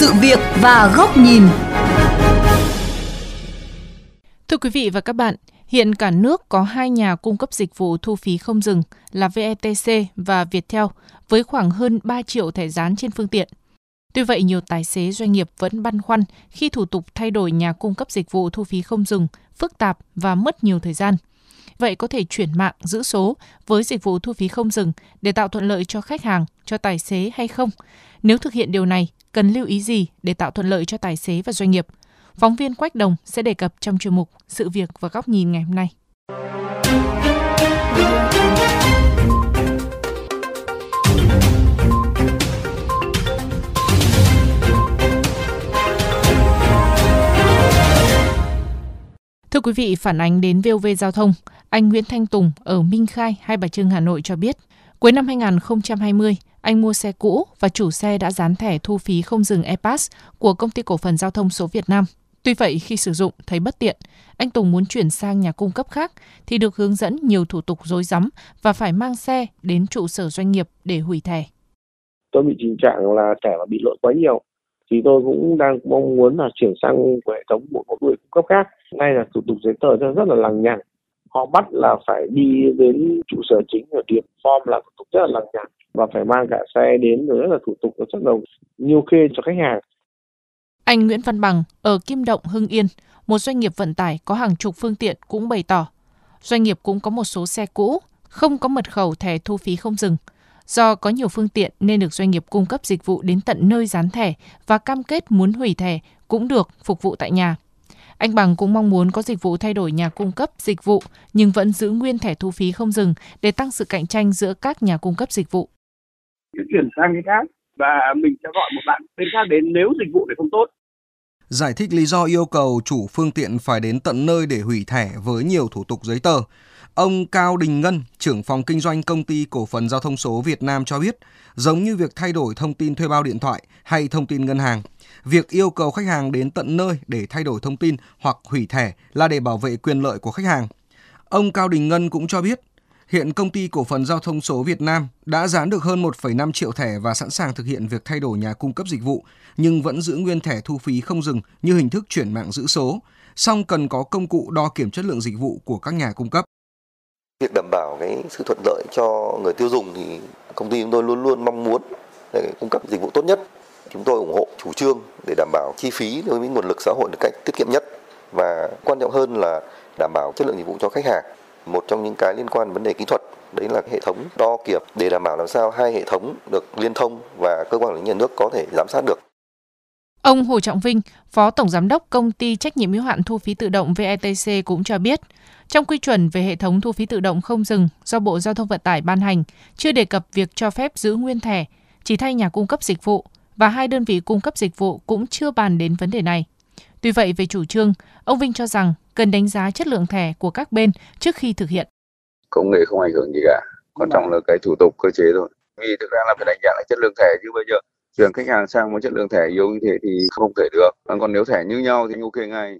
sự việc và góc nhìn. Thưa quý vị và các bạn, hiện cả nước có hai nhà cung cấp dịch vụ thu phí không dừng là VETC và Viettel với khoảng hơn 3 triệu thẻ dán trên phương tiện. Tuy vậy, nhiều tài xế doanh nghiệp vẫn băn khoăn khi thủ tục thay đổi nhà cung cấp dịch vụ thu phí không dừng phức tạp và mất nhiều thời gian. Vậy có thể chuyển mạng giữ số với dịch vụ thu phí không dừng để tạo thuận lợi cho khách hàng, cho tài xế hay không? Nếu thực hiện điều này, cần lưu ý gì để tạo thuận lợi cho tài xế và doanh nghiệp? Phóng viên Quách Đồng sẽ đề cập trong chuyên mục Sự việc và góc nhìn ngày hôm nay. Thưa quý vị, phản ánh đến VOV Giao thông, anh Nguyễn Thanh Tùng ở Minh Khai, Hai Bà Trưng, Hà Nội cho biết, cuối năm 2020, anh mua xe cũ và chủ xe đã dán thẻ thu phí không dừng e-pass của công ty cổ phần giao thông số Việt Nam. Tuy vậy, khi sử dụng thấy bất tiện, anh Tùng muốn chuyển sang nhà cung cấp khác thì được hướng dẫn nhiều thủ tục rối rắm và phải mang xe đến trụ sở doanh nghiệp để hủy thẻ. Tôi bị tình trạng là thẻ bị lỗi quá nhiều thì tôi cũng đang mong muốn là chuyển sang hệ thống của một người cung cấp khác. Nay là thủ tục giấy tờ rất là lằng nhằng. Họ bắt là phải đi đến trụ sở chính ở điểm form là thủ tục rất là lằng nhằng và phải mang cả xe đến rồi rất là thủ tục rất là nhiều khê cho khách hàng. Anh Nguyễn Văn Bằng ở Kim Động, Hưng Yên, một doanh nghiệp vận tải có hàng chục phương tiện cũng bày tỏ, doanh nghiệp cũng có một số xe cũ, không có mật khẩu thẻ thu phí không dừng. Do có nhiều phương tiện nên được doanh nghiệp cung cấp dịch vụ đến tận nơi dán thẻ và cam kết muốn hủy thẻ cũng được phục vụ tại nhà. Anh Bằng cũng mong muốn có dịch vụ thay đổi nhà cung cấp dịch vụ nhưng vẫn giữ nguyên thẻ thu phí không dừng để tăng sự cạnh tranh giữa các nhà cung cấp dịch vụ. Chuyển sang cái khác và mình sẽ gọi một bạn bên khác đến nếu dịch vụ này không tốt giải thích lý do yêu cầu chủ phương tiện phải đến tận nơi để hủy thẻ với nhiều thủ tục giấy tờ. Ông Cao Đình Ngân, trưởng phòng kinh doanh công ty cổ phần giao thông số Việt Nam cho biết, giống như việc thay đổi thông tin thuê bao điện thoại hay thông tin ngân hàng, việc yêu cầu khách hàng đến tận nơi để thay đổi thông tin hoặc hủy thẻ là để bảo vệ quyền lợi của khách hàng. Ông Cao Đình Ngân cũng cho biết, Hiện công ty cổ phần giao thông số Việt Nam đã dán được hơn 1,5 triệu thẻ và sẵn sàng thực hiện việc thay đổi nhà cung cấp dịch vụ, nhưng vẫn giữ nguyên thẻ thu phí không dừng như hình thức chuyển mạng giữ số, song cần có công cụ đo kiểm chất lượng dịch vụ của các nhà cung cấp. Việc đảm bảo cái sự thuận lợi cho người tiêu dùng thì công ty chúng tôi luôn luôn mong muốn để cung cấp dịch vụ tốt nhất. Chúng tôi ủng hộ chủ trương để đảm bảo chi phí đối với nguồn lực xã hội được cách tiết kiệm nhất và quan trọng hơn là đảm bảo chất lượng dịch vụ cho khách hàng một trong những cái liên quan vấn đề kỹ thuật, đấy là hệ thống đo kiểm để đảm bảo làm sao hai hệ thống được liên thông và cơ quan quản lý nhà nước có thể giám sát được. Ông Hồ Trọng Vinh, Phó Tổng Giám đốc Công ty Trách nhiệm hữu hạn Thu phí tự động VETC cũng cho biết, trong quy chuẩn về hệ thống thu phí tự động không dừng do Bộ Giao thông Vận tải ban hành, chưa đề cập việc cho phép giữ nguyên thẻ, chỉ thay nhà cung cấp dịch vụ và hai đơn vị cung cấp dịch vụ cũng chưa bàn đến vấn đề này. Tuy vậy, về chủ trương, ông Vinh cho rằng cần đánh giá chất lượng thẻ của các bên trước khi thực hiện. Công nghệ không ảnh hưởng gì cả, quan trọng là cái thủ tục cơ chế thôi. Vì thực ra là phải đánh giá lại chất lượng thẻ chứ bây giờ chuyển khách hàng sang một chất lượng thẻ yếu như thế thì không thể được. Còn nếu thẻ như nhau thì ok ngay.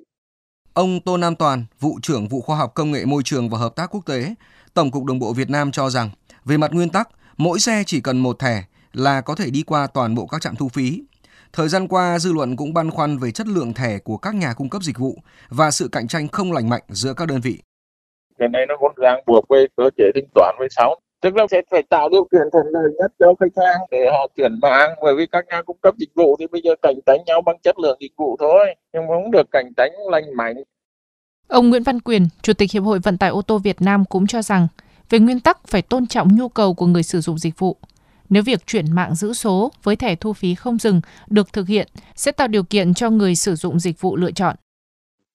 Ông Tô Nam Toàn, vụ trưởng vụ khoa học công nghệ môi trường và hợp tác quốc tế, Tổng cục Đường bộ Việt Nam cho rằng, về mặt nguyên tắc, mỗi xe chỉ cần một thẻ là có thể đi qua toàn bộ các trạm thu phí. Thời gian qua, dư luận cũng băn khoăn về chất lượng thẻ của các nhà cung cấp dịch vụ và sự cạnh tranh không lành mạnh giữa các đơn vị. Cái này nó cũng ràng buộc với cơ chế thanh toán với sáu tức là sẽ phải tạo điều kiện thuận lợi nhất cho khách hàng để họ chuyển mạng bởi vì các nhà cung cấp dịch vụ thì bây giờ cạnh tranh nhau bằng chất lượng dịch vụ thôi nhưng không được cạnh tranh lành mạnh Ông Nguyễn Văn Quyền, Chủ tịch Hiệp hội Vận tải ô tô Việt Nam cũng cho rằng, về nguyên tắc phải tôn trọng nhu cầu của người sử dụng dịch vụ. Nếu việc chuyển mạng giữ số với thẻ thu phí không dừng được thực hiện sẽ tạo điều kiện cho người sử dụng dịch vụ lựa chọn.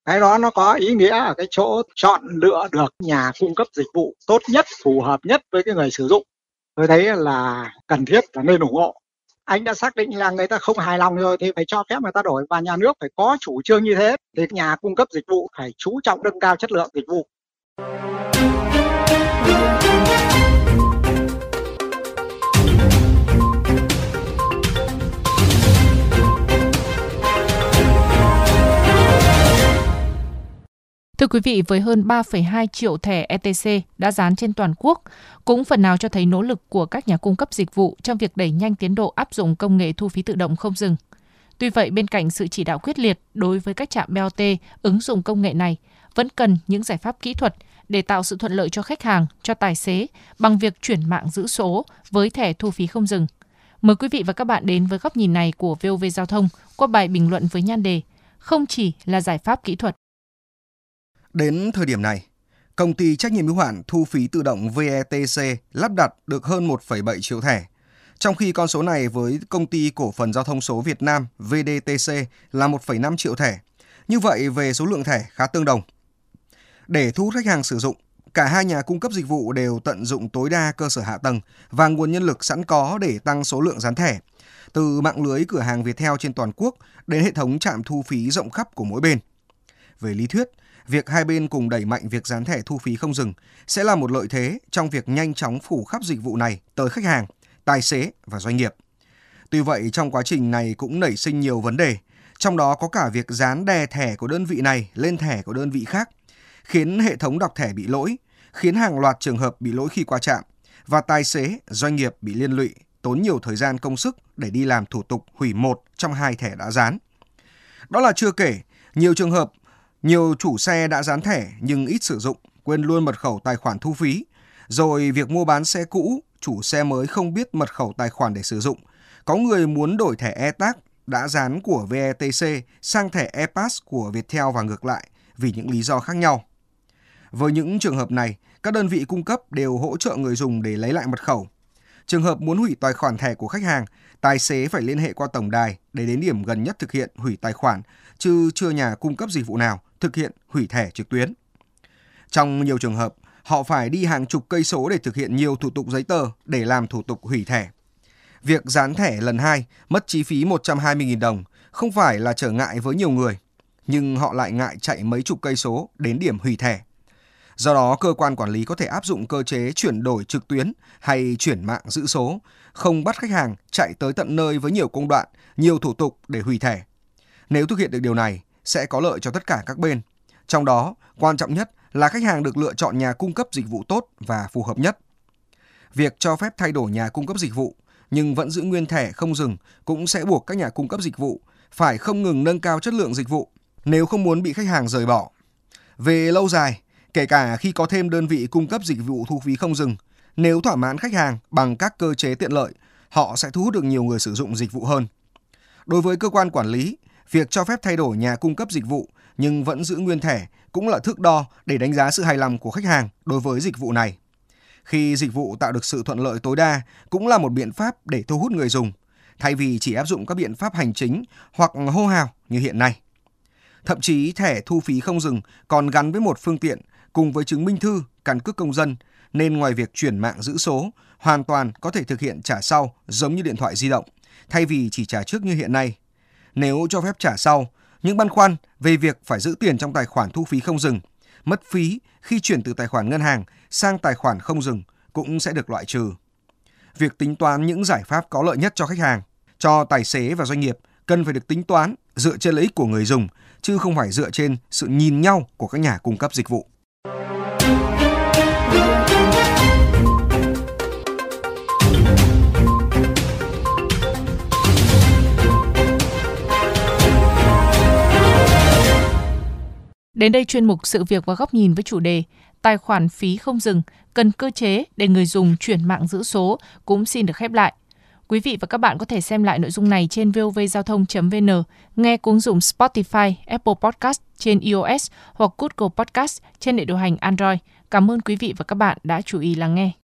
Cái đó nó có ý nghĩa ở cái chỗ chọn lựa được nhà cung cấp dịch vụ tốt nhất, phù hợp nhất với cái người sử dụng. Tôi thấy là cần thiết và nên ủng hộ. Anh đã xác định là người ta không hài lòng rồi thì phải cho phép người ta đổi và nhà nước phải có chủ trương như thế thì nhà cung cấp dịch vụ phải chú trọng nâng cao chất lượng dịch vụ. Thưa quý vị, với hơn 3,2 triệu thẻ ETC đã dán trên toàn quốc, cũng phần nào cho thấy nỗ lực của các nhà cung cấp dịch vụ trong việc đẩy nhanh tiến độ áp dụng công nghệ thu phí tự động không dừng. Tuy vậy, bên cạnh sự chỉ đạo quyết liệt đối với các trạm BOT ứng dụng công nghệ này, vẫn cần những giải pháp kỹ thuật để tạo sự thuận lợi cho khách hàng, cho tài xế bằng việc chuyển mạng giữ số với thẻ thu phí không dừng. Mời quý vị và các bạn đến với góc nhìn này của VOV Giao thông qua bài bình luận với nhan đề Không chỉ là giải pháp kỹ thuật. Đến thời điểm này, công ty trách nhiệm hữu hạn thu phí tự động VETC lắp đặt được hơn 1,7 triệu thẻ, trong khi con số này với công ty cổ phần giao thông số Việt Nam VDTC là 1,5 triệu thẻ. Như vậy về số lượng thẻ khá tương đồng. Để thu hút khách hàng sử dụng, cả hai nhà cung cấp dịch vụ đều tận dụng tối đa cơ sở hạ tầng và nguồn nhân lực sẵn có để tăng số lượng dán thẻ, từ mạng lưới cửa hàng Viettel trên toàn quốc đến hệ thống trạm thu phí rộng khắp của mỗi bên. Về lý thuyết, việc hai bên cùng đẩy mạnh việc dán thẻ thu phí không dừng sẽ là một lợi thế trong việc nhanh chóng phủ khắp dịch vụ này tới khách hàng, tài xế và doanh nghiệp. Tuy vậy, trong quá trình này cũng nảy sinh nhiều vấn đề, trong đó có cả việc dán đè thẻ của đơn vị này lên thẻ của đơn vị khác, khiến hệ thống đọc thẻ bị lỗi, khiến hàng loạt trường hợp bị lỗi khi qua trạm và tài xế, doanh nghiệp bị liên lụy, tốn nhiều thời gian công sức để đi làm thủ tục hủy một trong hai thẻ đã dán. Đó là chưa kể, nhiều trường hợp nhiều chủ xe đã dán thẻ nhưng ít sử dụng, quên luôn mật khẩu tài khoản thu phí. Rồi việc mua bán xe cũ, chủ xe mới không biết mật khẩu tài khoản để sử dụng. Có người muốn đổi thẻ e-tax đã dán của VETC sang thẻ e-pass của Viettel và ngược lại vì những lý do khác nhau. Với những trường hợp này, các đơn vị cung cấp đều hỗ trợ người dùng để lấy lại mật khẩu. Trường hợp muốn hủy tài khoản thẻ của khách hàng, tài xế phải liên hệ qua tổng đài để đến điểm gần nhất thực hiện hủy tài khoản, chứ chưa nhà cung cấp dịch vụ nào thực hiện hủy thẻ trực tuyến. Trong nhiều trường hợp, họ phải đi hàng chục cây số để thực hiện nhiều thủ tục giấy tờ để làm thủ tục hủy thẻ. Việc dán thẻ lần hai mất chi phí 120.000 đồng không phải là trở ngại với nhiều người, nhưng họ lại ngại chạy mấy chục cây số đến điểm hủy thẻ. Do đó, cơ quan quản lý có thể áp dụng cơ chế chuyển đổi trực tuyến hay chuyển mạng giữ số, không bắt khách hàng chạy tới tận nơi với nhiều công đoạn, nhiều thủ tục để hủy thẻ. Nếu thực hiện được điều này, sẽ có lợi cho tất cả các bên. Trong đó, quan trọng nhất là khách hàng được lựa chọn nhà cung cấp dịch vụ tốt và phù hợp nhất. Việc cho phép thay đổi nhà cung cấp dịch vụ nhưng vẫn giữ nguyên thẻ không dừng cũng sẽ buộc các nhà cung cấp dịch vụ phải không ngừng nâng cao chất lượng dịch vụ nếu không muốn bị khách hàng rời bỏ. Về lâu dài, kể cả khi có thêm đơn vị cung cấp dịch vụ thu phí không dừng, nếu thỏa mãn khách hàng bằng các cơ chế tiện lợi, họ sẽ thu hút được nhiều người sử dụng dịch vụ hơn. Đối với cơ quan quản lý, việc cho phép thay đổi nhà cung cấp dịch vụ nhưng vẫn giữ nguyên thẻ cũng là thước đo để đánh giá sự hài lòng của khách hàng đối với dịch vụ này. Khi dịch vụ tạo được sự thuận lợi tối đa cũng là một biện pháp để thu hút người dùng, thay vì chỉ áp dụng các biện pháp hành chính hoặc hô hào như hiện nay. Thậm chí thẻ thu phí không dừng còn gắn với một phương tiện cùng với chứng minh thư, căn cước công dân, nên ngoài việc chuyển mạng giữ số, hoàn toàn có thể thực hiện trả sau giống như điện thoại di động, thay vì chỉ trả trước như hiện nay. Nếu cho phép trả sau, những băn khoăn về việc phải giữ tiền trong tài khoản thu phí không dừng, mất phí khi chuyển từ tài khoản ngân hàng sang tài khoản không dừng cũng sẽ được loại trừ. Việc tính toán những giải pháp có lợi nhất cho khách hàng, cho tài xế và doanh nghiệp cần phải được tính toán dựa trên lợi ích của người dùng, chứ không phải dựa trên sự nhìn nhau của các nhà cung cấp dịch vụ. Đến đây chuyên mục sự việc và góc nhìn với chủ đề tài khoản phí không dừng cần cơ chế để người dùng chuyển mạng giữ số cũng xin được khép lại. Quý vị và các bạn có thể xem lại nội dung này trên vovgiao thông.vn, nghe cuốn dụng Spotify, Apple Podcast trên iOS hoặc Google Podcast trên hệ điều hành Android. Cảm ơn quý vị và các bạn đã chú ý lắng nghe.